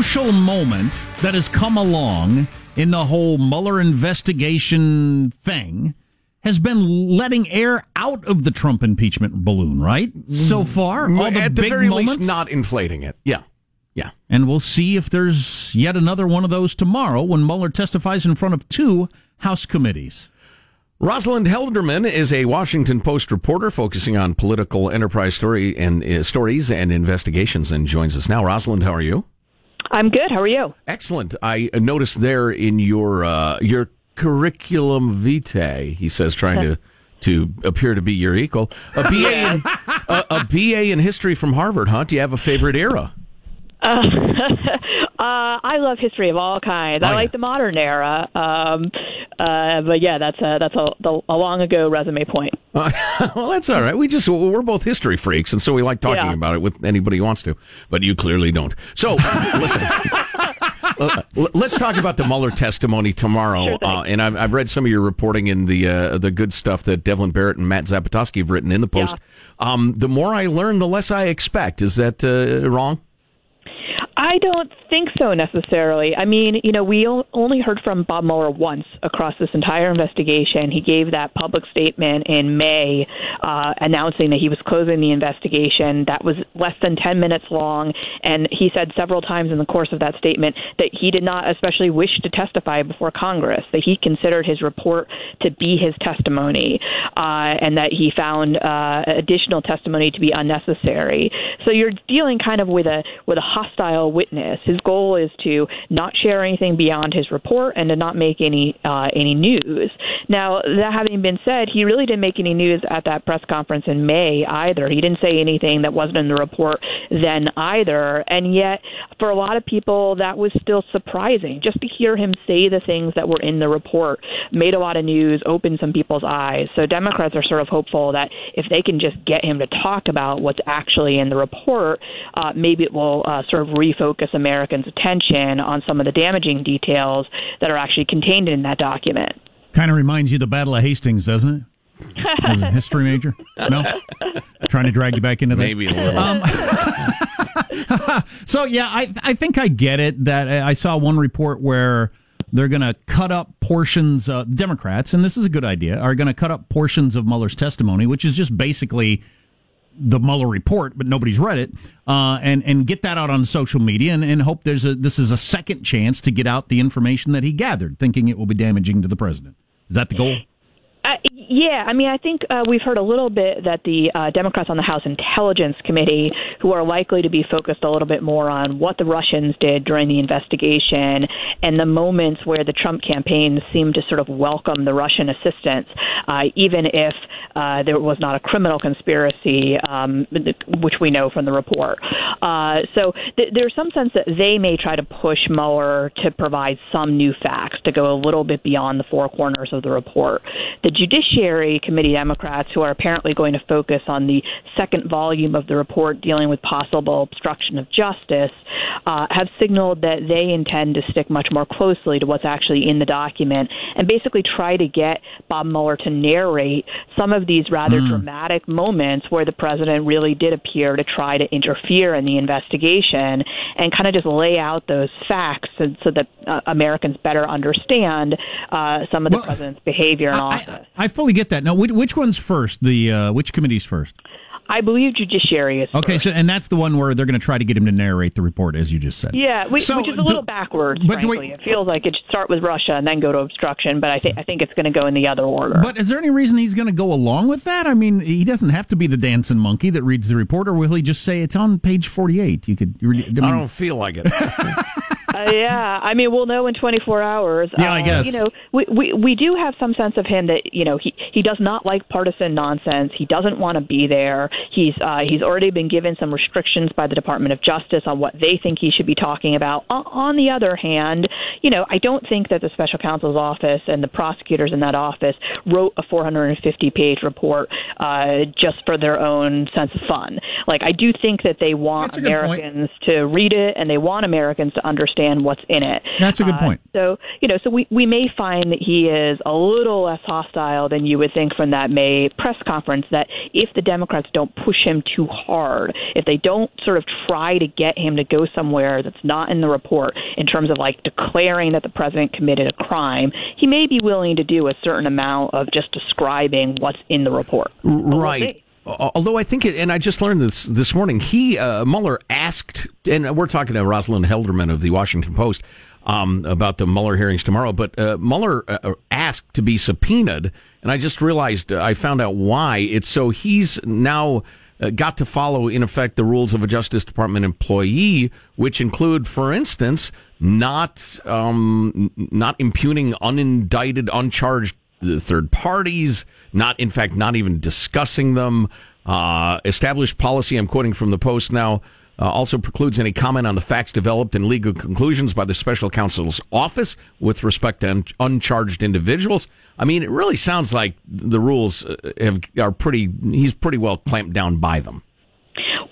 Crucial moment that has come along in the whole Mueller investigation thing has been letting air out of the Trump impeachment balloon, right? So far, all the At the big very moments. least, not inflating it. Yeah. Yeah. And we'll see if there's yet another one of those tomorrow when Mueller testifies in front of two House committees. Rosalind Helderman is a Washington Post reporter focusing on political enterprise story and uh, stories and investigations, and joins us now. Rosalind, how are you? I'm good. How are you? Excellent. I noticed there in your uh, your curriculum vitae, he says, trying to to appear to be your equal. A BA in a, a BA in history from Harvard, huh? Do you have a favorite era? Uh, uh, I love history of all kinds. Oh, I yeah. like the modern era. Um, uh, but yeah, that's a that's a, a long ago resume point. Uh, well, that's all right. We just we're both history freaks, and so we like talking Yeah. about it with anybody who wants to. But you clearly don't. So listen. Uh, let's talk about the Mueller testimony tomorrow. Sure uh, and I've, I've read some of your reporting in the uh, the good stuff that Devlin Barrett and Matt Zapotosky have written in the Post. Um, the more I learn, the less I expect. Is that uh, wrong? I don't think so necessarily. I mean, you know, we only heard from Bob Mueller once across this entire investigation. He gave that public statement in May uh, announcing that he was closing the investigation. That was less than 10 minutes long, and he said several times in the course of that statement that he did not especially wish to testify before Congress, that he considered his report to be his testimony, uh, and that he found uh, additional testimony to be unnecessary. So you're dealing kind of with a with a hostile witness. His goal is to not share anything beyond his report and to not make any uh, any news. Now, that having been said, he really didn't make any news at that press conference in May either. He didn't say anything that wasn't in the report then either. And yet, for a lot of people, that was still surprising. Just to hear him say the things that were in the report made a lot of news, opened some people's eyes. So Democrats are sort of hopeful that if they can just get him to talk about what's actually in the report, uh, maybe it will uh, sort of refocus Americans' attention on some of the damaging details that are actually contained in that document. Kind of reminds you of the Battle of Hastings, doesn't it? As a history major? No? Trying to drag you back into that? Maybe a little. Um, so yeah, I I think I get it. That uh, I saw one report where they're going to cut up portions. Uh, Democrats, and this is a good idea, are going to cut up portions of Mueller's testimony, which is just basically the Mueller report, but nobody's read it, uh, and and get that out on social media, and, and hope there's a this is a second chance to get out the information that he gathered, thinking it will be damaging to the president. Is that the goal? Uh, yeah, I mean, I think uh, we've heard a little bit that the uh, Democrats on the House Intelligence Committee, who are likely to be focused a little bit more on what the Russians did during the investigation and the moments where the Trump campaign seemed to sort of welcome the Russian assistance, uh, even if uh, there was not a criminal conspiracy, um, which we know from the report. Uh, so th- there's some sense that they may try to push Mueller to provide some new facts to go a little bit beyond the four corners of the report. The Judiciary Committee Democrats, who are apparently going to focus on the second volume of the report dealing with possible obstruction of justice, uh, have signaled that they intend to stick much more closely to what's actually in the document and basically try to get Bob Mueller to narrate some of these rather dramatic moments where the president really did appear to try to interfere in the investigation and kind of just lay out those facts so, so that uh, Americans better understand uh, some of the Well, president's behavior in office. I, I fully get that. Now, which, which one's first? The uh, which committee's first? I believe judiciary is Okay, first. so and that's the one where they're going to try to get him to narrate the report, as you just said. Yeah, which, So which is a do- little backwards. but do frankly, we- it feels like it should start with Russia and then go to obstruction. But I think I think it's going to go in the other order. But is there any reason he's going to go along with that? I mean, he doesn't have to be the dancing monkey that reads the report, or will he just say it's on page forty-eight? You could. I mean, I don't feel like it. Uh, yeah, I mean, we'll know in 24 hours. Yeah, I Uh, guess. You know, we, we we do have some sense of him that you know he he does not like partisan nonsense. He doesn't want to be there. He's uh, he's already been given some restrictions by the Department of Justice on what they think he should be talking about. O- on the other hand, you know, I don't think that the special counsel's office and the prosecutors in that office wrote a 450 page report uh, just for their own sense of fun. Like, I do think that they want That's a good point. Americans to read it and they want Americans to understand understand what's in it. That's a good Uh, point. so, you know, so we, we may find that he is a little less hostile than you would think from that May press conference. That if the Democrats don't push him too hard, if they don't sort of try to get him to go somewhere that's not in the report in terms of like declaring that the president committed a crime, he may be willing to do a certain amount of just describing what's in the report. But we'll right. Although I think, it, and I just learned this this morning, he uh, Mueller asked, and we're talking to Rosalind Helderman of the Washington Post um, about the Mueller hearings tomorrow. But uh, Mueller uh, asked to be subpoenaed, and I just realized uh, I found out why. It's so he's now uh, got to follow, in effect, the rules of a Justice Department employee, which include, for instance, not um, not impugning unindicted, uncharged uh, third parties, not in fact not even discussing them. Uh, established policy, I'm quoting from the Post now, uh, also precludes any comment on the facts developed and legal conclusions by the special counsel's office with respect to un- uncharged individuals. I mean, it really sounds like the rules uh, have are pretty. He's pretty well clamped down by them.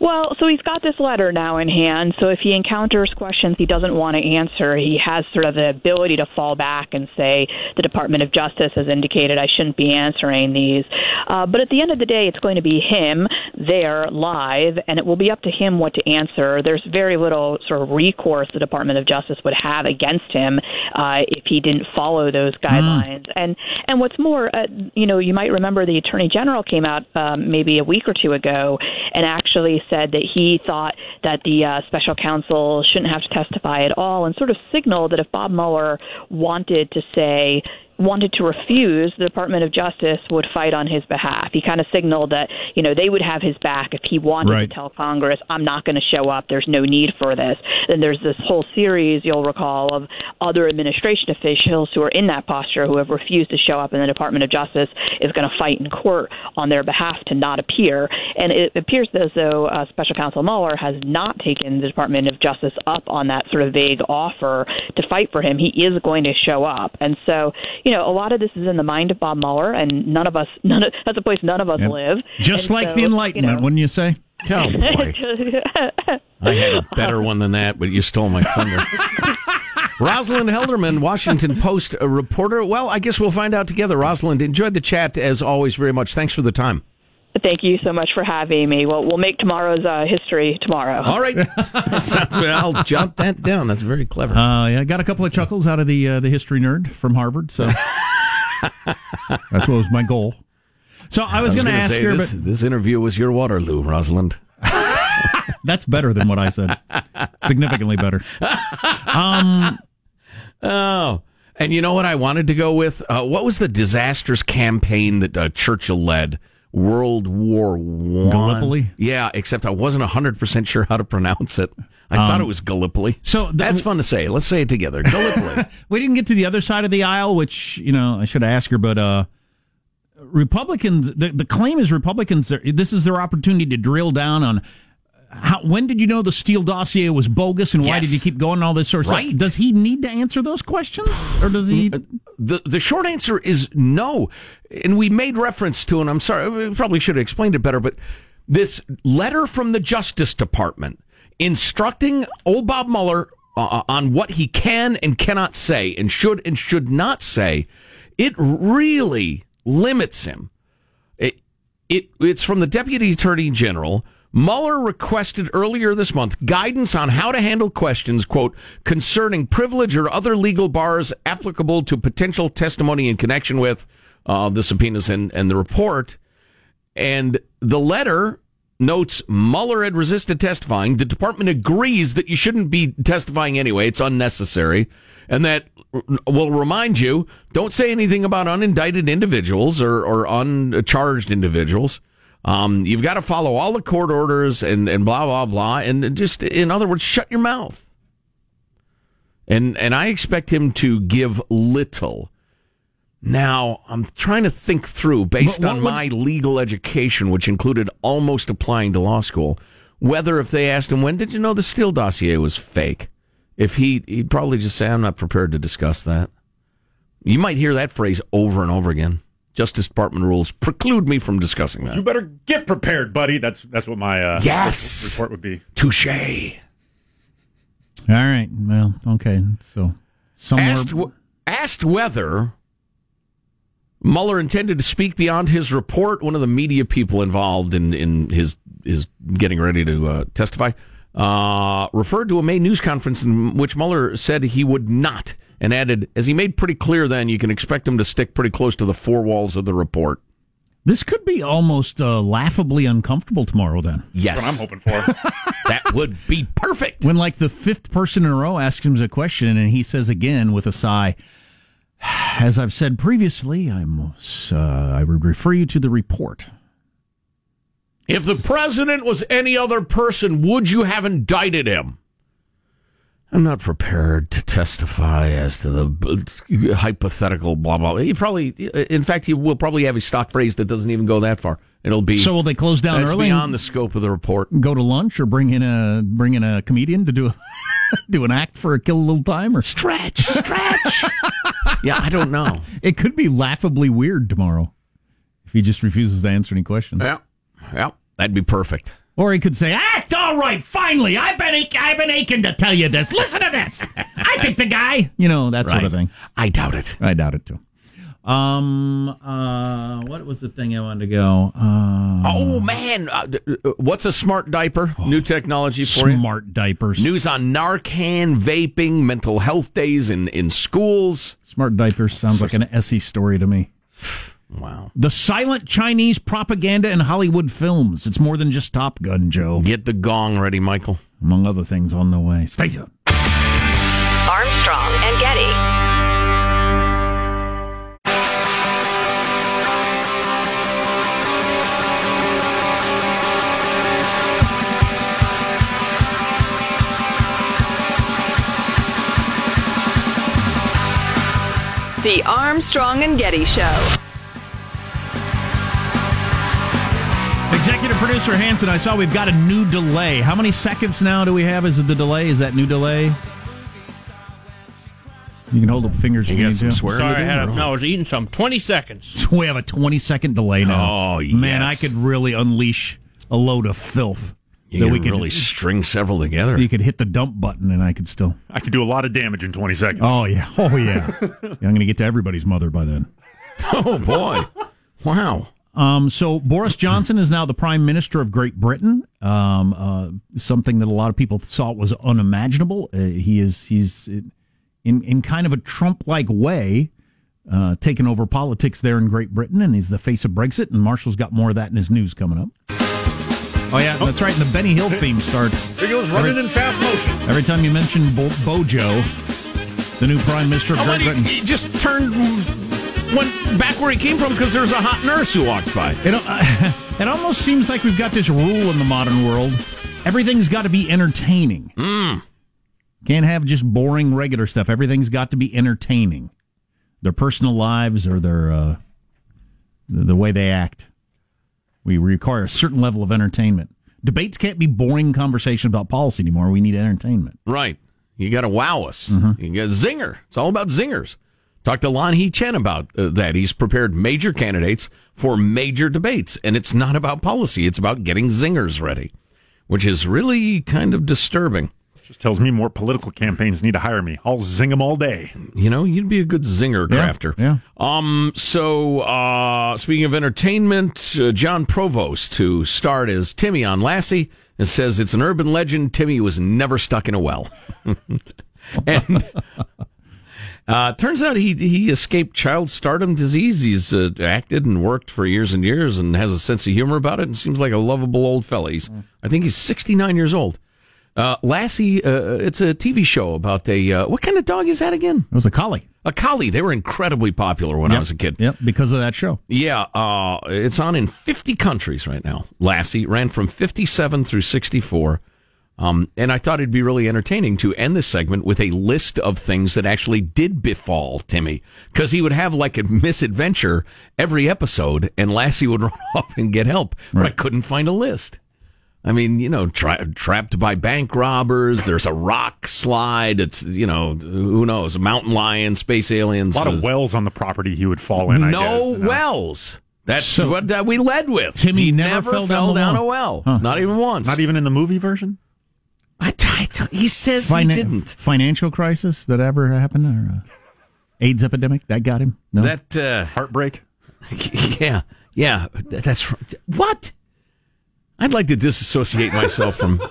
Well, so he's got this letter now in hand. So if he encounters questions he doesn't want to answer, he has sort of the ability to fall back and say, the Department of Justice has indicated I shouldn't be answering these. Uh, but at the end of the day, it's going to be him there live, and it will be up to him what to answer. There's very little sort of recourse the Department of Justice would have against him uh, if he didn't follow those guidelines. And and what's more, uh, you know, you might remember the Attorney General came out um, maybe a week or two ago and actually said that he thought that the uh, special counsel shouldn't have to testify at all, and sort of signaled that if Bob Mueller wanted to say wanted to refuse, the Department of Justice would fight on his behalf. He kind of signaled that, you know, they would have his back if he wanted Right. to tell Congress, I'm not going to show up. There's no need for this. Then there's this whole series, you'll recall, of other administration officials who are in that posture who have refused to show up, and the Department of Justice is going to fight in court on their behalf to not appear. And it appears as though uh, Special Counsel Mueller has not taken the Department of Justice up on that sort of vague offer to fight for him. He is going to show up. And so, you know, a lot of this is in the mind of Bob Mueller, and none of us, none of, that's a place none of us Yep. live. Just And like so, the you Enlightenment, know- wouldn't you say? Oh boy, I had a better one than that, but you stole my thunder. Rosalind Helderman, Washington Post reporter. Well, I guess we'll find out together. Rosalind, enjoyed the chat as always very much. Thanks for the time. Thank you so much for having me. Well, we'll make tomorrow's uh, history tomorrow. All right, I'll jot that down. That's very clever. Uh, yeah, I got a couple of chuckles out of the uh, the history nerd from Harvard, so that's what was my goal. So I was, was going to ask say her, this, but this interview was your Waterloo, Rosalind. that's better than what I said. Significantly better. Oh, and you know what I wanted to go with? Uh, what was the disastrous campaign that uh, Churchill led? World War One. Gallipoli? Yeah, except I wasn't hundred percent sure how to pronounce it. I thought it was Gallipoli. Um, so the- that's fun to say. Let's say it together. Gallipoli. We didn't get to the other side of the aisle, which you know I should ask her, but uh, Republicans. The, the claim is Republicans. are- This is their opportunity to drill down on how. When did you know the Steele dossier was bogus, and why Yes. did you keep going? and All this sort of Right. stuff. Does he need to answer those questions, or does he? Mm, uh, the the short answer is no. And we made reference to, and I'm sorry, we probably should have explained it better, but this letter from the Justice Department instructing old Bob Mueller uh, uh on what he can and cannot say, and should and should not say, it really limits him. It, it it's from the Deputy Attorney General. Mueller requested earlier this month guidance on how to handle questions, quote, concerning privilege or other legal bars applicable to potential testimony in connection with uh, the subpoenas and, and the report. And the letter notes Mueller had resisted testifying. The department agrees that you shouldn't be testifying anyway. It's unnecessary. And that will remind you don't say anything about unindicted individuals or, or uncharged individuals. Um, you've got to follow all the court orders and, and blah, blah, blah. And just, in other words, shut your mouth. And, and I expect him to give little. Now, I'm trying to think through, based on would- my legal education, which included almost applying to law school, whether if they asked him, when did you know the Steele dossier was fake? If he, he'd probably just say, I'm not prepared to discuss that. You might hear that phrase over and over again. Justice Department rules preclude me from discussing that. You better get prepared, buddy. That's that's what my uh, Yes! report would be. Touche. All right. Well, okay. So somewhere. Asked, w- asked whether Mueller intended to speak beyond his report. One of the media people involved in, in his his getting ready to uh, testify uh, referred to a May news conference in which Mueller said he would not, and added, as he made pretty clear then, you can expect him to stick pretty close to the four walls of the report. This could be almost uh, laughably uncomfortable tomorrow. Then, Yes, That's what I'm hoping for. that would be perfect. when like the fifth person in a row asks him a question, and he says again with a sigh, "As I've said previously, I most uh, I would refer you to the report." If the president was any other person, would you have indicted him? I'm not prepared to testify as to the hypothetical blah blah. He probably, in fact, he will probably have a stock phrase that doesn't even go that far. It'll be So will they close down that's early? beyond the scope of the report. go to lunch, or bring in a bring in a comedian to do a, do an act for a kill a little time, or Stretch, stretch. yeah, I don't know. it could be laughably weird tomorrow if he just refuses to answer any questions. Yeah, yeah, that'd be perfect. Or he could say, "Ah, it's all right. Finally, I've been ach- I've been aching to tell you this. Listen to this. I think the guy, you know, that sort of thing. I doubt it. I doubt it too. Um, uh, what was the thing I wanted to go? Uh, Oh man, uh, uh, what's a smart diaper? New technology for you. smart diapers. News on Narcan, vaping, mental health days in, in schools. Smart diapers sounds like an Essie story to me. Wow. The silent Chinese propaganda in Hollywood films. It's more than just Top Gun, Joe. Get the gong ready, Michael. Among other things on the way. Stay tuned. Armstrong and Getty. The Armstrong and Getty Show. Executive producer Hanson, I saw we've got a new delay. How many seconds now do we have? Is it the delay? Is that new delay? You can hold up fingers if You you got some to. swearing Sorry, I had a, no, I was eating some. 20 seconds. So we have a 20 second delay now. Oh, Man, I could really unleash a load of filth. You that can we could really string several together. You could hit the dump button and I could still. I could do a lot of damage in 20 seconds. Oh, yeah. Oh, yeah. yeah I'm going to get to everybody's mother by then. Oh boy! wow. Um, so Boris Johnson is now the Prime Minister of Great Britain. Um, uh, something that a lot of people thought was unimaginable. Uh, he is he's in in kind of a Trump-like way uh, taking over politics there in Great Britain, and he's the face of Brexit. And Marshall's got more of that in his news coming up. Oh yeah, that's right. And the Benny Hill theme starts There he goes running in fast motion. every time you mention Bo- Bojo, the new Prime Minister of Oh, Great but he, Britain. he just turned, went back where he came from because there's a hot nurse who walked by. It, uh, it almost seems like we've got this rule in the modern world. Everything's got to be entertaining. Can't have just boring regular stuff. Everything's got to be entertaining. Their personal lives or their uh, the, the way they act. We require a certain level of entertainment. Debates can't be boring conversation about policy anymore. We need entertainment. Right. You got to wow us. You got zinger. It's all about zingers. Talk to Lanhee Chen about uh, that. He's prepared major candidates for major debates, and it's not about policy. It's about getting zingers ready, which is really kind of disturbing. Just tells me more political campaigns need to hire me. I'll zing them all day. You know, you'd be a good zinger Yeah, crafter. yeah. Um. So, uh, speaking of entertainment, uh, Jon Provost, who starred as Timmy on Lassie, and says it's an urban legend. Timmy was never stuck in a well, and uh, turns out he he escaped child stardom disease. He's uh, acted and worked for years and years, and has a sense of humor about it, and seems like a lovable old fella. He's, I think he's sixty nine years old. Uh, Lassie, uh, it's a TV show about a uh, what kind of dog is that again? It was a collie. A collie. They were incredibly popular when I was a kid. Yep, because of that show. Yeah, uh, it's on in 50 countries right now. Lassie ran from 57 through 64. Um, and I thought it'd be really entertaining to end this segment with a list of things that actually did befall Timmy. Because he would have like a misadventure every episode, and Lassie would run off and get help. But I couldn't find a list. I mean, you know, tra- trapped by bank robbers. There's a rock slide. It's, you know, who knows? A mountain lion, space aliens. A lot of wells on the property he would fall in. I no guess, you know. wells. That's So- what that we led with. Timmy he never fell down fell the down well. a well. Huh. Not even once. Not even in the movie version. I, I he says Finan- he didn't. Financial crisis that ever happened, or uh, AIDS epidemic that got him? No. That uh, Heartbreak. yeah, yeah. That's what. I'd like to disassociate myself from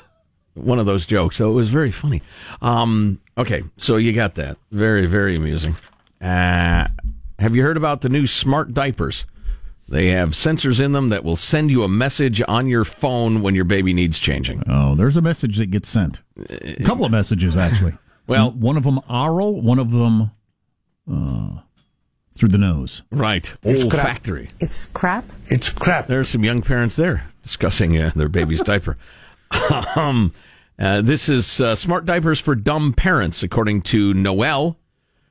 one of those jokes. So it was very funny. Um, okay, so you got that. Very, very amusing. Uh, have you heard about the new smart diapers? They have sensors in them that will send you a message on your phone when your baby needs changing. oh, there's a message that gets sent. A couple of messages actually. Well- one of them oral, one of them uh, through the nose. Right. Olfactory. It's crap. It's crap. There's some young parents there discussing uh, their baby's diaper. um, uh, this is uh, smart diapers for dumb parents, according to Noelle,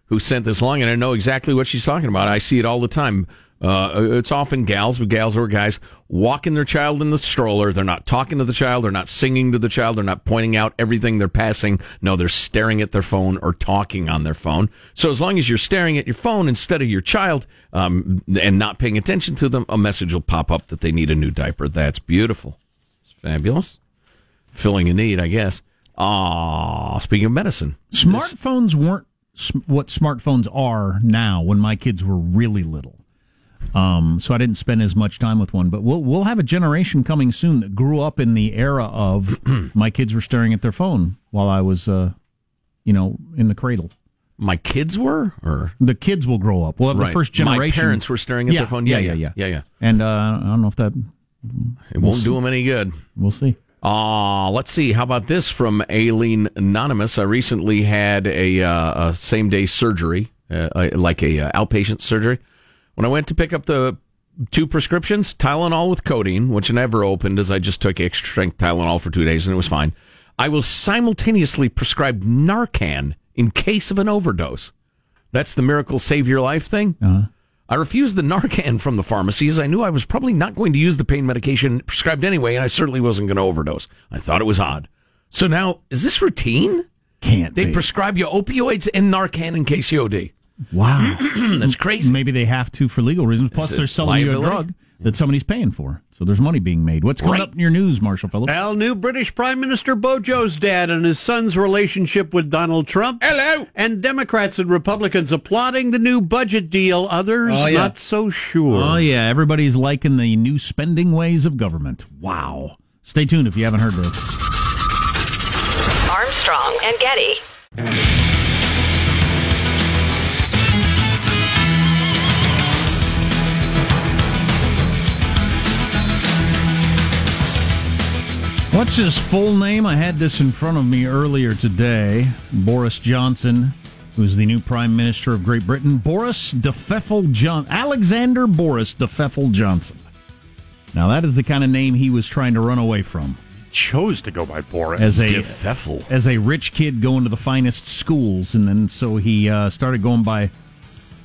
who sent this along, and I know exactly what she's talking about. I see it all the time. Uh, it's often gals, but gals or guys walking their child in the stroller. They're not talking to the child. They're not singing to the child. They're not pointing out everything they're passing. No, they're staring at their phone or talking on their phone. So as long as you're staring at your phone instead of your child um, and not paying attention to them, a message will pop up that they need a new diaper. That's beautiful. It's fabulous. Filling a need, I guess. Ah, speaking of medicine, Smartphones weren't sm- what smartphones are now when my kids were really little. Um, so I didn't spend as much time with one, but we'll we'll have a generation coming soon that grew up in the era of my kids were staring at their phone while I was, uh, you know, in the cradle. my kids were, or The kids will grow up. We'll have Right. the first generation. My parents were staring at yeah, their phone. Yeah, Yeah, yeah, yeah, yeah, yeah. And uh, I don't know if that. it won't do them any good. We'll see. Uh, let's see. How about this from Aileen Anonymous? I recently had a, uh, a same day surgery, uh, uh, like a uh, outpatient surgery. When I went to pick up the two prescriptions, Tylenol with codeine, which I never opened as I just took extra strength Tylenol for two days and it was fine. I was simultaneously prescribed Narcan in case of an overdose. That's the miracle save your life thing. Uh-huh. I refused the Narcan from the pharmacies. I knew I was probably not going to use the pain medication prescribed anyway, and I certainly wasn't going to overdose. I thought it was odd. So now, is this routine? Can't They be. prescribe you opioids and Narcan in case you OD. Wow. That's crazy. Maybe they have to for legal reasons. Plus, they're selling you a drug that somebody's paying for. So there's money being made. What's coming Right. up in your news, Marshall Phillips? Al, new British Prime Minister Bojo's dad and his son's relationship with Donald Trump. Hello. And Democrats and Republicans applauding the new budget deal. Others Oh, yeah. not so sure. Oh, yeah. Everybody's liking the new spending ways of government. Wow. Stay tuned if you haven't heard this. Armstrong and Getty. What's his full name? I had this in front of me earlier today. Boris Johnson, who's the new Prime Minister of Great Britain. Boris de Pfeffel John Alexander Boris de Pfeffel Johnson. Now that is the kind of name he was trying to run away from Chose to go by Boris. as a as a rich kid going to the finest schools, and then so he uh, started going by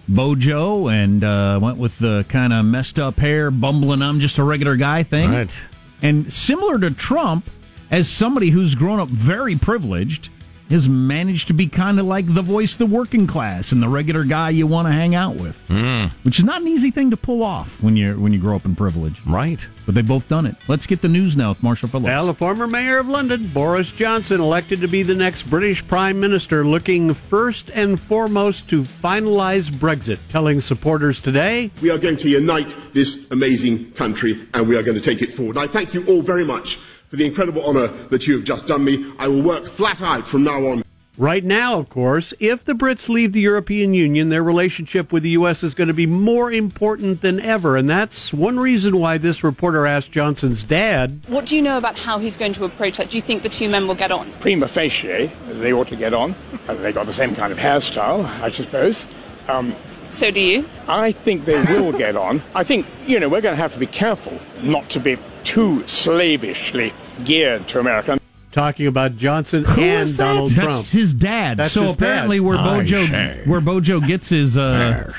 Bojo and uh, went with the kind of messed up hair, bumbling "I'm just a regular guy" thing. Right. And similar to Trump, as somebody who's grown up very privileged, has managed to be kind of like the voice of the working class and the regular guy you want to hang out with, hmm. which is not an easy thing to pull off when you when you grow up in privilege. Right. But they've both done it. Let's get the news now with Marshall Phillips. Well, the former mayor of London, Boris Johnson, elected to be the next British Prime Minister, looking first and foremost to finalize Brexit, telling supporters today We are going to unite this amazing country and we are going to take it forward. I thank you all very much for the incredible honour that you have just done me. I will work flat out from now on. Right now, of course, if the Brits leave the European Union, their relationship with the U.S. is going to be more important than ever. And that's one reason why this reporter asked Johnson's dad, What do you know about how he's going to approach that? Do you think the two men will get on? Prima facie, they ought to get on. Uh, They got the same kind of hairstyle, I suppose. Um, So do you? I think they will get on. I think, you know, we're going to have to be careful not to be too slavishly geared to America. talking about Johnson Who and is that? Donald That's Trump. his dad. That's so his apparently, dad. where Bojo say. where Bojo gets his uh,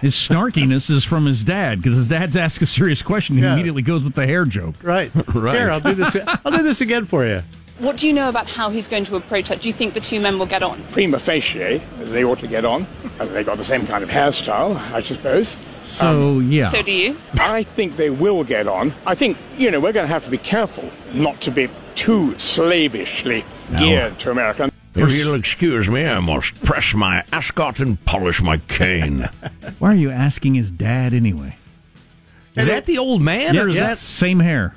his snarkiness is from his dad because his dad's asked a serious question. He Yeah. immediately goes with the hair joke. Right. Right. Here, I'll do this. I'll do this again for you. What do you know about how he's going to approach that? Do you think the two men will get on? Prima facie, they ought to get on. They got the same kind of hairstyle, I suppose. So um, yeah, So do you? I think they will get on. I think, you know, we're going to have to be careful not to be too slavishly geared to America. If you'll excuse me, I must press my ascot and polish my cane. why are you asking his dad anyway? is that the old man, Yeah, or is yeah, that? same hair,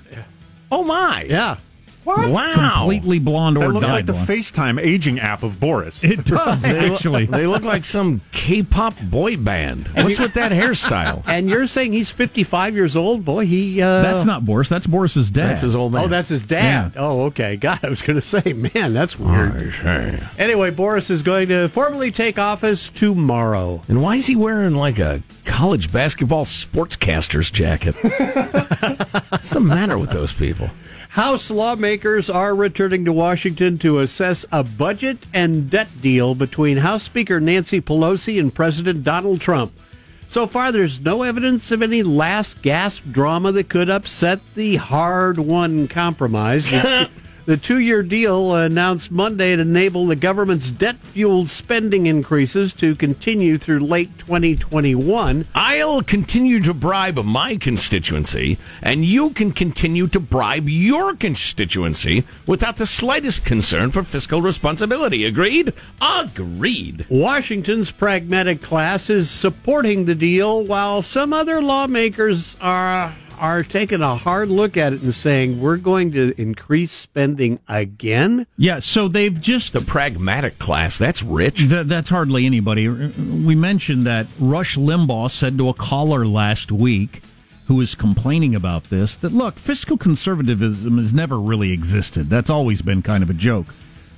Oh my! Yeah. Wow! completely blonde or That looks dyed like the blonde. FaceTime aging app of Boris. It does They look- actually. they look like some K-pop boy band. What's with that hairstyle? And you're saying he's 55 years old? Boy, he. Uh, That's not Boris. That's Boris's dad. That's his old man. Oh, that's his dad. Yeah. Oh, okay. God, I was going to say, man, that's weird. Hey. Anyway, Boris is going to formally take office tomorrow. And why is he wearing like a college basketball sportscaster's jacket? What's the matter with those people? House lawmakers are returning to Washington to assess a budget and debt deal between House Speaker Nancy Pelosi and President Donald Trump. So far, there's no evidence of any last gasp drama that could upset the hard won compromise. The, two year deal uh, announced Monday to enable the government's debt fueled spending increases to continue through late 2021. I'll continue to bribe my constituency, and you can continue to bribe your constituency without the slightest concern for fiscal responsibility. Agreed? Agreed. Washington's pragmatic class is supporting the deal, while some other lawmakers are are taking a hard look at it and saying we're going to increase spending again. yeah. So they've just The pragmatic class, that's rich. Th- that's hardly anybody. We mentioned that Rush Limbaugh said to a caller last week who was complaining about this that, look, fiscal conservatism has never really existed. That's always been kind of a joke.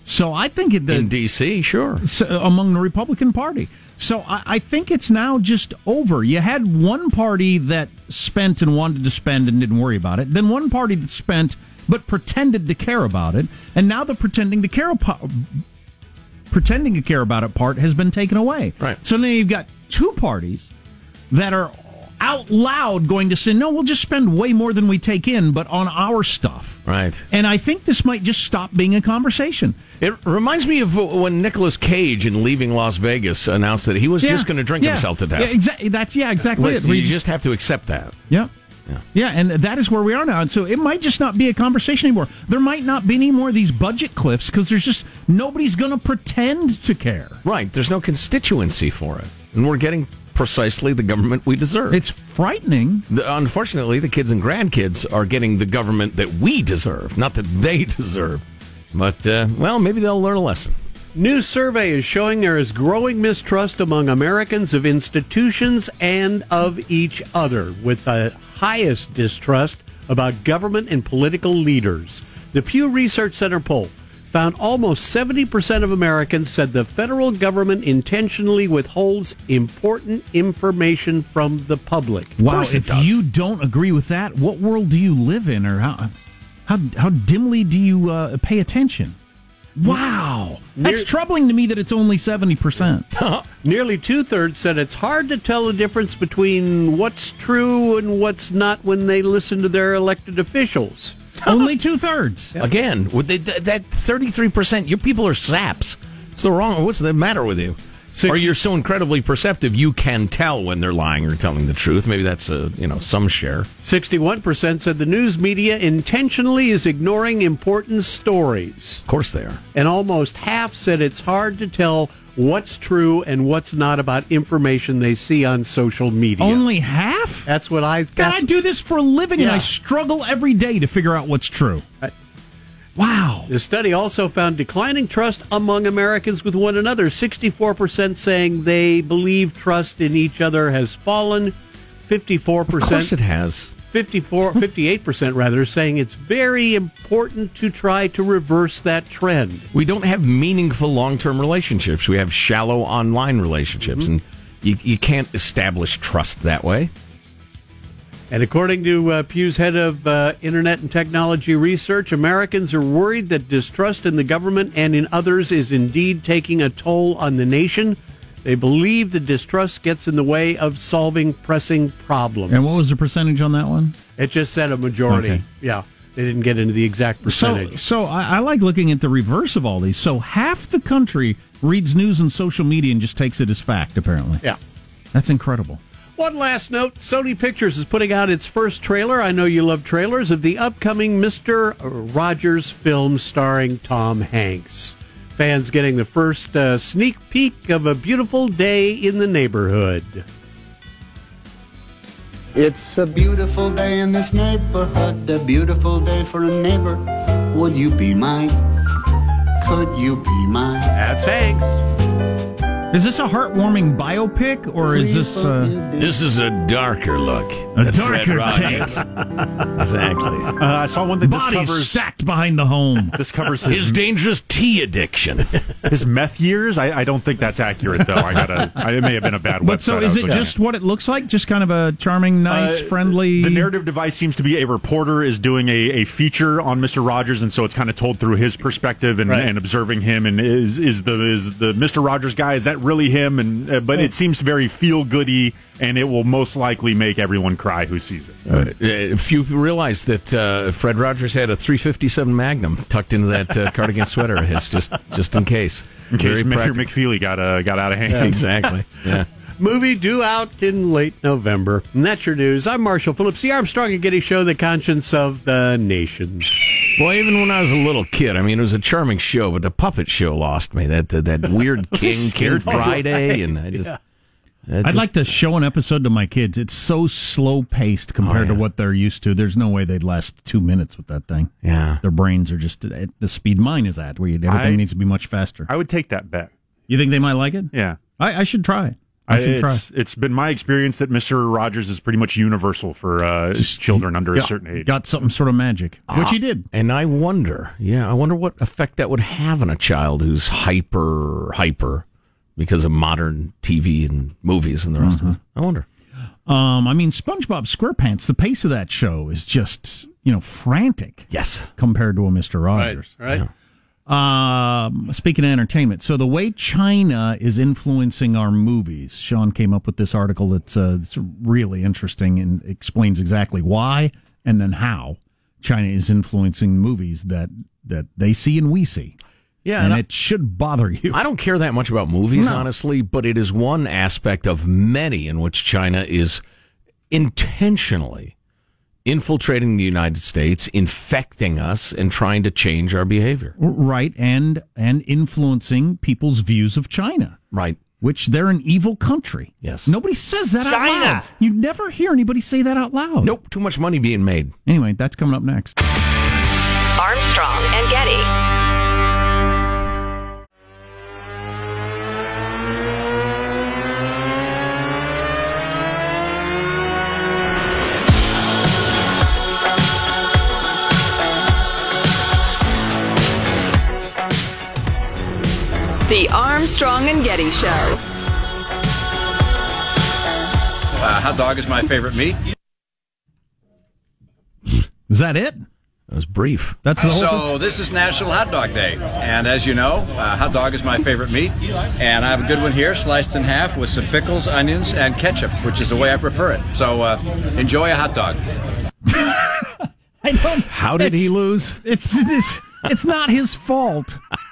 So I think it, In D.C., sure. s- among the Republican Party. So I, I think it's now just over. You had one party that spent and wanted to spend and didn't worry about it, then one party that spent but pretended to care about it, and now the pretending to care about pretending to care about it part has been taken away. Right. So now you've got two parties that are out loud going to say, no, we'll just spend way more than we take in, but on our stuff. Right. And I think this might just stop being a conversation. It reminds me of when Nicolas Cage, in leaving Las Vegas, announced that he was just going to drink Yeah. himself to death. Yeah, exactly. That's yeah, exactly Like, it. We you just have to accept that. Yeah. Yeah. Yeah, and that is where we are now. And so it might just not be a conversation anymore. There might not be any more of these budget cliffs because there's just nobody's going to pretend to care. Right. There's no constituency for it. And we're getting precisely the government we deserve. It's frightening. The, unfortunately, the kids and grandkids are getting the government that we deserve, not that they deserve. But, uh, well, maybe they'll learn a lesson. New survey is showing there is growing mistrust among Americans of institutions and of each other, with the highest distrust about government and political leaders. The Pew Research Center poll found almost 70% of Americans said the federal government intentionally withholds important information from the public. Wow, if does. you don't agree with that, what world do you live in, or how how how dimly do you uh, pay attention? Wow, that's Near- troubling to me that it's only seventy percent. Nearly two thirds said it's hard to tell the difference between what's true and what's not when they listen to their elected officials. only two thirds. Again, the, th- that 33%, your people are saps. It's the wrong. What's the matter with you? Six- or you're so incredibly perceptive, you can tell when they're lying or telling the truth. Maybe that's a, you know, some share. 61% said the news media intentionally is ignoring important stories. Of course they are. And almost half said it's hard to tell what's true and what's not about information they see on social media. Only half. that's what I God, that's, I do this for a living, and I struggle every day to figure out what's true. wow. The study also found declining trust among Americans with one another. 64% saying they believe trust in each other has fallen. 54% Of course it has. 54 58% rather saying it's very important to try to reverse that trend. We don't have meaningful long term relationships. We have shallow online relationships, and you, you can't establish trust that way. And according to uh, Pew's head of uh, Internet and Technology Research, Americans are worried that distrust in the government and in others is indeed taking a toll on the nation. They believe the distrust gets in the way of solving pressing problems. And what was the percentage on that one? It just said a majority. Okay. Yeah. They didn't get into the exact So, percentage. so I, I like looking at the reverse of all these. So half the country reads news and social media and just takes it as fact. Apparently, yeah. that's incredible. One last note Sony Pictures is putting out its first trailer. I know you love trailers of the upcoming Mr. Rogers film starring Tom Hanks. Fans getting the first uh, sneak peek of a beautiful day in the neighborhood. It's a beautiful day in this neighborhood, a beautiful day for a neighbor. Would you be mine? Could you be mine? That's Hanks. Is this a heartwarming biopic or is this? Uh, This is a darker look. A at Fred darker Rogers. take. exactly. Uh, I saw one that this bodies covers stacked behind the home. this covers his His dangerous tea addiction. his meth years. I, I don't think that's accurate though. I gotta. I, it may have been a bad But website. so I is was it looking just at. what it looks like? Just kind of a charming, nice, Uh, friendly. The narrative device seems to be a reporter is doing a, a feature on Mr. Rogers, and so it's kind of told through his perspective and, Right. and observing him. And is is the is the Mr. Rogers guy? Is that really him? And uh, but it seems very feel goody, and it will most likely make everyone cry who sees it. Uh, if you realize that uh, Fred Rogers had a 357 Magnum tucked into that uh, cardigan sweater of his, just just in case. In case Mr. McFeely got uh, got out of hand. exactly. Yeah. Movie due out in late November. And that's your news. I'm Marshall Phillips, the Armstrong and Getty Show, the conscience of the nation. Boy, even when I was a little kid, I mean, it was a charming show, but the puppet show lost me. That that, that weird King King scared. Friday, and I just. I I'd just- like to show an episode to my kids. It's so slow paced compared Oh, yeah. to what they're used to. There's no way they'd last two minutes with that thing. Yeah. Their brains are just at the speed mine is at, where you- everything I- needs to be much faster. I would take that bet. You think they might like it? Yeah. I, I should try it. I should try. it's, it's been my experience that Mr. Rogers is pretty much universal for uh, children under a certain age. Got something sort of magic, which he did. And I wonder, yeah, I wonder what effect that would have on a child who's hyper, hyper because of modern TV and movies and the rest of it. I wonder. Um, I mean, SpongeBob SquarePants. The pace of that show is just you know frantic Yes. compared to a Mister Rogers. Right. Um, speaking of entertainment, so the way China is influencing our movies, Sean came up with this article that's, uh, that's really interesting and explains exactly why and then how China is influencing movies that that they see and we see. Yeah, and and I- it should bother you. I don't care that much about movies, No. honestly, but it is one aspect of many in which China is intentionally infiltrating the United States, infecting us, and trying to change our behavior. right, and and influencing people's views of China. Right. Which they're an evil country. Yes. Nobody says that out China. loud. You never hear anybody say that out loud. Nope. Too much money being made. Anyway, that's coming up next. Armstrong and Getty. The Armstrong and Getty Show. Uh, hot dog is my favorite meat. Is that it? That was brief. That's the whole thing? So this is National Hot Dog Day, and as you know, uh, hot dog is my favorite meat. And I have a good one here, sliced in half with some pickles, onions, and ketchup, which is the way I prefer it. So uh, enjoy a hot dog. I don't. How did he lose? It's it's it's not his fault.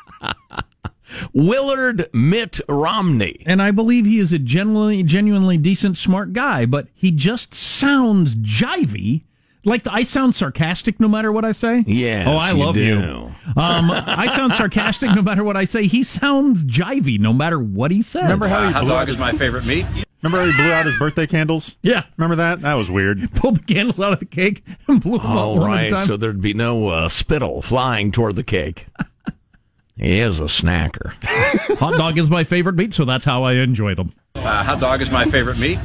Willard Mitt Romney. And I believe he is a genuinely genuinely decent, smart guy, but he just sounds jivey. Like I sound sarcastic no matter what I say. Yeah. Oh, I you love do. you. Um, I sound sarcastic no matter what I say. He sounds jivey no matter what he says. Remember how Uh, he hot blew dog out is his, my favorite meat. remember how he blew out his birthday candles? Yeah. Remember that? That was weird. Pulled the candles out of the cake and blew them out All one at a right, time. so there'd be no uh, spittle flying toward the cake. he is a snacker. Hot dog is my favorite meat, so that's how I enjoy them. Uh, hot dog is my favorite meat.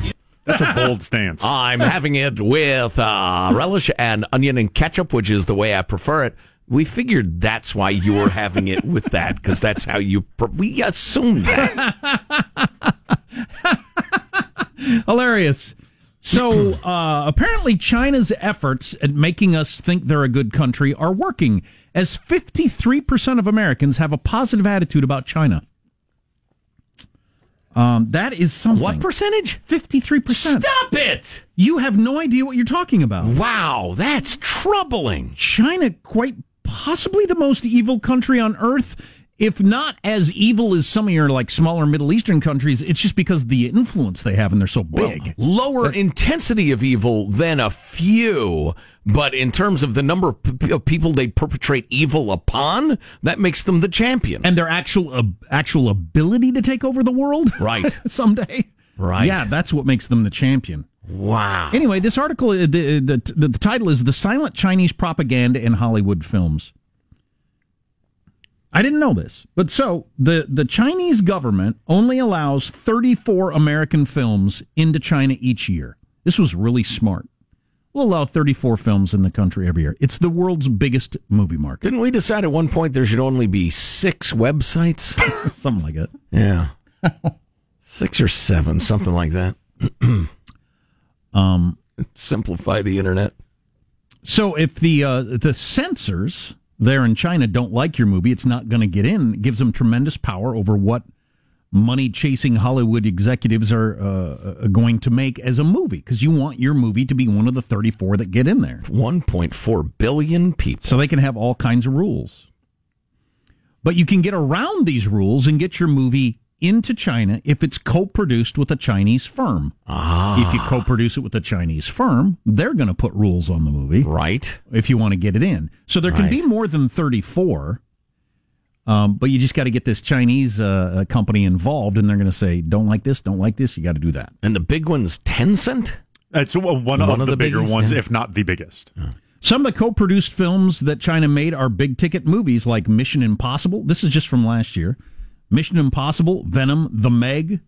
That's a bold stance. I'm having it with uh, relish and onion and ketchup, which is the way I prefer it. We figured that's why you were having it with that, because that's how you. Pre- we assumed that. Hilarious. So uh, apparently, China's efforts at making us think they're a good country are working, as 53% of Americans have a positive attitude about China. Um, that is something. What percentage? 53%. Stop it! You have no idea what you're talking about. Wow, that's troubling. China, quite possibly the most evil country on earth. If not as evil as some of your like smaller Middle Eastern countries, it's just because the influence they have and they're so big. Lower intensity of evil than a few, but in terms of the number of p- of people they perpetrate evil upon, that makes them the champion. and their actual uh, actual ability to take over the world, Right. someday, Right. Yeah, that's what makes them the champion. Wow. Anyway, this article, uh, the, the, the, the title is The Silent Chinese Propaganda in Hollywood Films. I didn't know this, but so the, the Chinese government only allows 34 American films into China each year. This was really smart. We'll allow 34 films in the country every year. It's the world's biggest movie market. Didn't we decide at one point there should only be six websites? Something like that. yeah. Six or seven, something like that. Um, Simplify the internet. So if the uh, the censors there in China don't like your movie, it's not going to get in. It gives them tremendous power over what money chasing Hollywood executives are uh, uh, going to make as a movie because you want your movie to be one of the 34 that get in there. 1.4 billion people. So they can have all kinds of rules. But you can get around these rules and get your movie into China if it's co-produced with a Chinese firm. Ah. If you co-produce it with a Chinese firm, they're going to put rules on the movie. Right. If you want to get it in. So there can be more than 34. Um, but you just got to get this Chinese uh, company involved, and they're going to say, "Don't like this, don't like this. You got to do that." And the big one's Tencent? It's one, one of, the, bigger biggest, ones, yeah. if not the biggest. Some of the co-produced films that China made are big-ticket movies like Mission Impossible. This is just from last year. Mission Impossible, Venom, The Meg,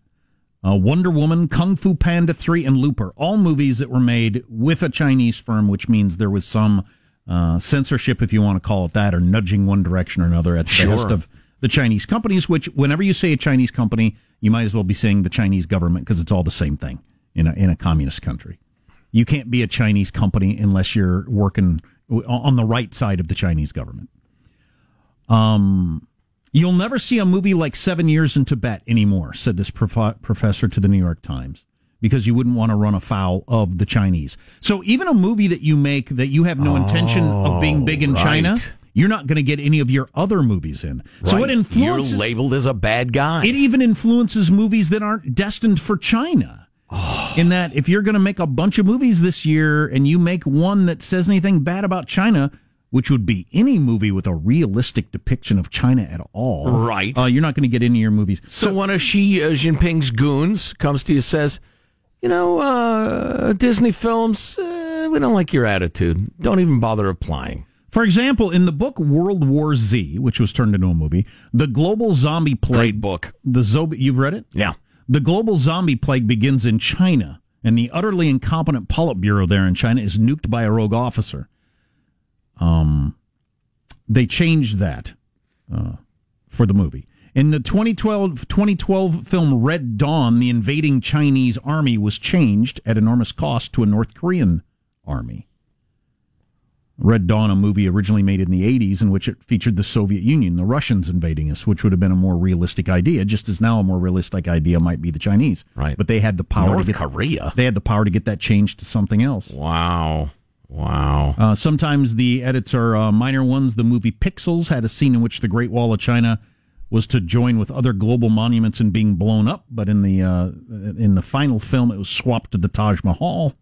uh, Wonder Woman, Kung Fu Panda 3, and Looper. All movies that were made with a Chinese firm, which means there was some uh, censorship, if you want to call it that, or nudging one direction or another at the Sure. behest of the Chinese companies, which whenever you say a Chinese company, you might as well be saying the Chinese government because it's all the same thing in a, in a communist country. You can't be a Chinese company unless you're working on the right side of the Chinese government. Um, you'll never see a movie like Seven Years in Tibet anymore, said this prof- professor to the New York Times, because you wouldn't want to run afoul of the Chinese. So even a movie that you make that you have no intention of being oh, big in right. China, you're not going to get any of your other movies in. So Right. it influences. You're labeled as a bad guy. It even influences movies that aren't destined for China. Oh. In that, if you're going to make a bunch of movies this year and you make one that says anything bad about China, which would be any movie with a realistic depiction of China at all, Right. Uh, you're not going to get any of your movies. So, one of Xi uh, Jinping's goons comes to you and says, you know, uh, Disney films, uh, we don't like your attitude. Don't even bother applying. For example, in the book World War Z, which was turned into a movie, the global zombie plague Great book. The zombie, you've read it? Yeah. The global zombie plague begins in China, and the utterly incompetent Politburo there in China is nuked by a rogue officer. Um, they changed that uh, for the movie. In the 2012, 2012 film Red Dawn, the invading Chinese army was changed at enormous cost to a North Korean army. Red Dawn, a movie originally made in the 80s in which it featured the Soviet Union, the Russians invading us, which would have been a more realistic idea, just as now a more realistic idea might be the Chinese. Right. But they had the power North to get Korea. They had the power to get that changed to something else. Wow. Wow. Uh, sometimes the edits are uh, minor ones. The movie Pixels had a scene in which the Great Wall of China was to join with other global monuments in being blown up, but in the uh, in the final film, it was swapped to the Taj Mahal.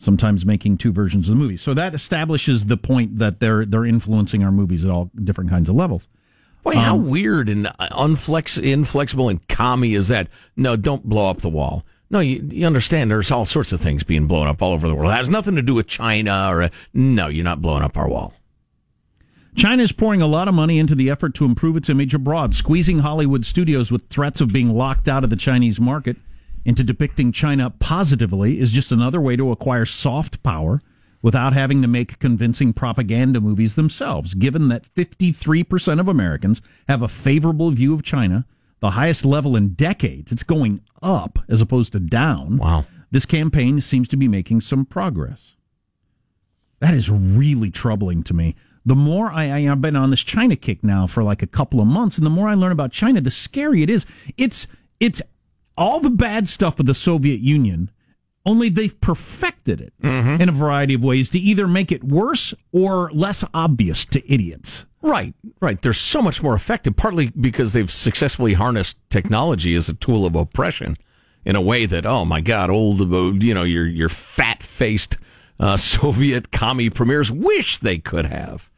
Sometimes making two versions of the movie, so that establishes the point that they're they're influencing our movies at all different kinds of levels. Boy, how Um, weird and unflex, inflexible and commie is that? No, don't blow up the wall. No, you, you understand there's all sorts of things being blown up all over the world. It has nothing to do with China or, no, you're not blowing up our wall. China is pouring a lot of money into the effort to improve its image abroad, squeezing Hollywood studios with threats of being locked out of the Chinese market. Into depicting China positively is just another way to acquire soft power without having to make convincing propaganda movies themselves. Given that 53% of Americans have a favorable view of China, the highest level in decades, it's going up as opposed to down. Wow. This campaign seems to be making some progress. That is really troubling to me. The more I, I have been on this China kick now for like a couple of months, and the more I learn about China, the scary it is. It's it's all the bad stuff of the Soviet Union, only they've perfected it mm-hmm. in a variety of ways to either make it worse or less obvious to idiots. Right, right. They're so much more effective, partly because they've successfully harnessed technology as a tool of oppression in a way that, oh my God, old, uh, you know, your your fat faced uh, Soviet commie premiers wish they could have.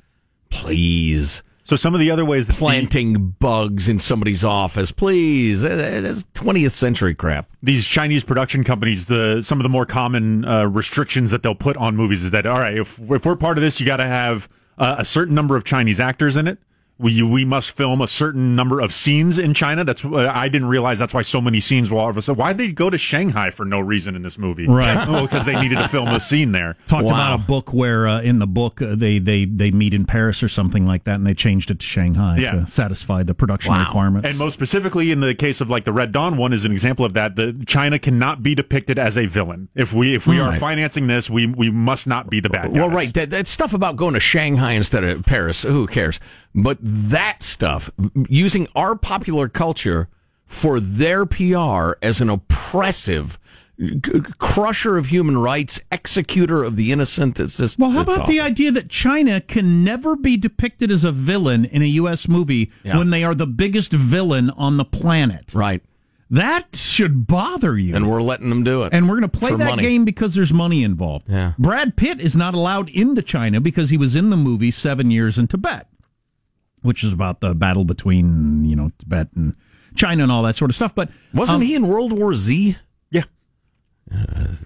Please. So some of the other ways that the- Planting bugs in somebody's office, please. Uh, That's 20th century crap. these Chinese production companies, the some of the more common uh, restrictions that they'll put on movies is that all right, if if we're part of this, you got to have uh, a certain number of Chinese actors in it. We we must film a certain number of scenes in China. That's uh, I didn't realize that's why so many scenes were all of a sudden. Why did they go to Shanghai for no reason in this movie? Right. oh, because they needed to film a scene there. Talked Wow. about a book where uh, in the book uh, they, they they meet in Paris or something like that, and they changed it to Shanghai Yeah. to satisfy the production requirements. And most specifically, in the case of like the Red Dawn one, is an example of that. The China cannot be depicted as a villain. If we if we are financing this, we we must not be the bad guys. Well, right. That, that stuff about going to Shanghai instead of Paris, who cares? But that stuff, using our popular culture for their PR as an oppressive crusher of human rights, executor of the innocent. It's just. Well, how about the idea that China can never be depicted as a villain in a U.S. movie Yeah. when they are the biggest villain on the planet? Right. That should bother you. And we're letting them do it. And we're going to play that money. game because there's money involved. Yeah. Brad Pitt is not allowed into China because he was in the movie Seven Years in Tibet, which is about the battle between you know Tibet and China and all that sort of stuff. But Wasn't um, he in World War Z? Yeah.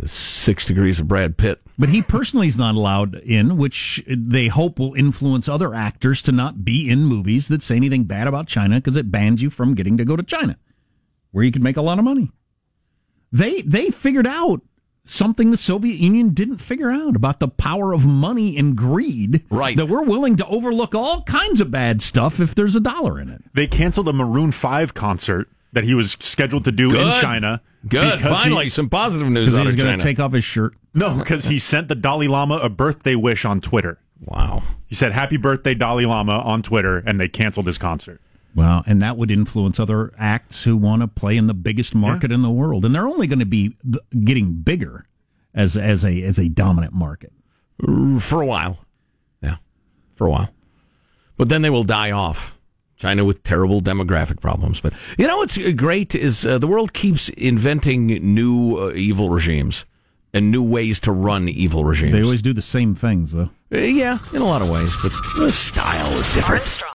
Six Degrees of Brad Pitt. But he personally is not allowed in, which they hope will influence other actors to not be in movies that say anything bad about China because it bans you from getting to go to China, where you could make a lot of money. They they figured out something the Soviet Union didn't figure out about the power of money and greed. Right. That we're willing to overlook all kinds of bad stuff if there's a dollar in it. They canceled a Maroon Five concert that he was scheduled to do in China. Good. because he- Finally, some positive news Because out he's of going to take off his shirt. no, because he sent the Dalai Lama a birthday wish on Twitter. wow. He said "Happy Birthday, Dalai Lama" on Twitter, and they canceled his concert. Well, and that would influence other acts who want to play in the biggest market in the world, and they're only going to be getting bigger as as a as a dominant market. for a while. Yeah, for a while. But then they will die off. China with terrible demographic problems. But you know what's great is uh, the world keeps inventing new uh, evil regimes and new ways to run evil regimes. They always do the same things, though. Uh, yeah, in a lot of ways, but the style is different.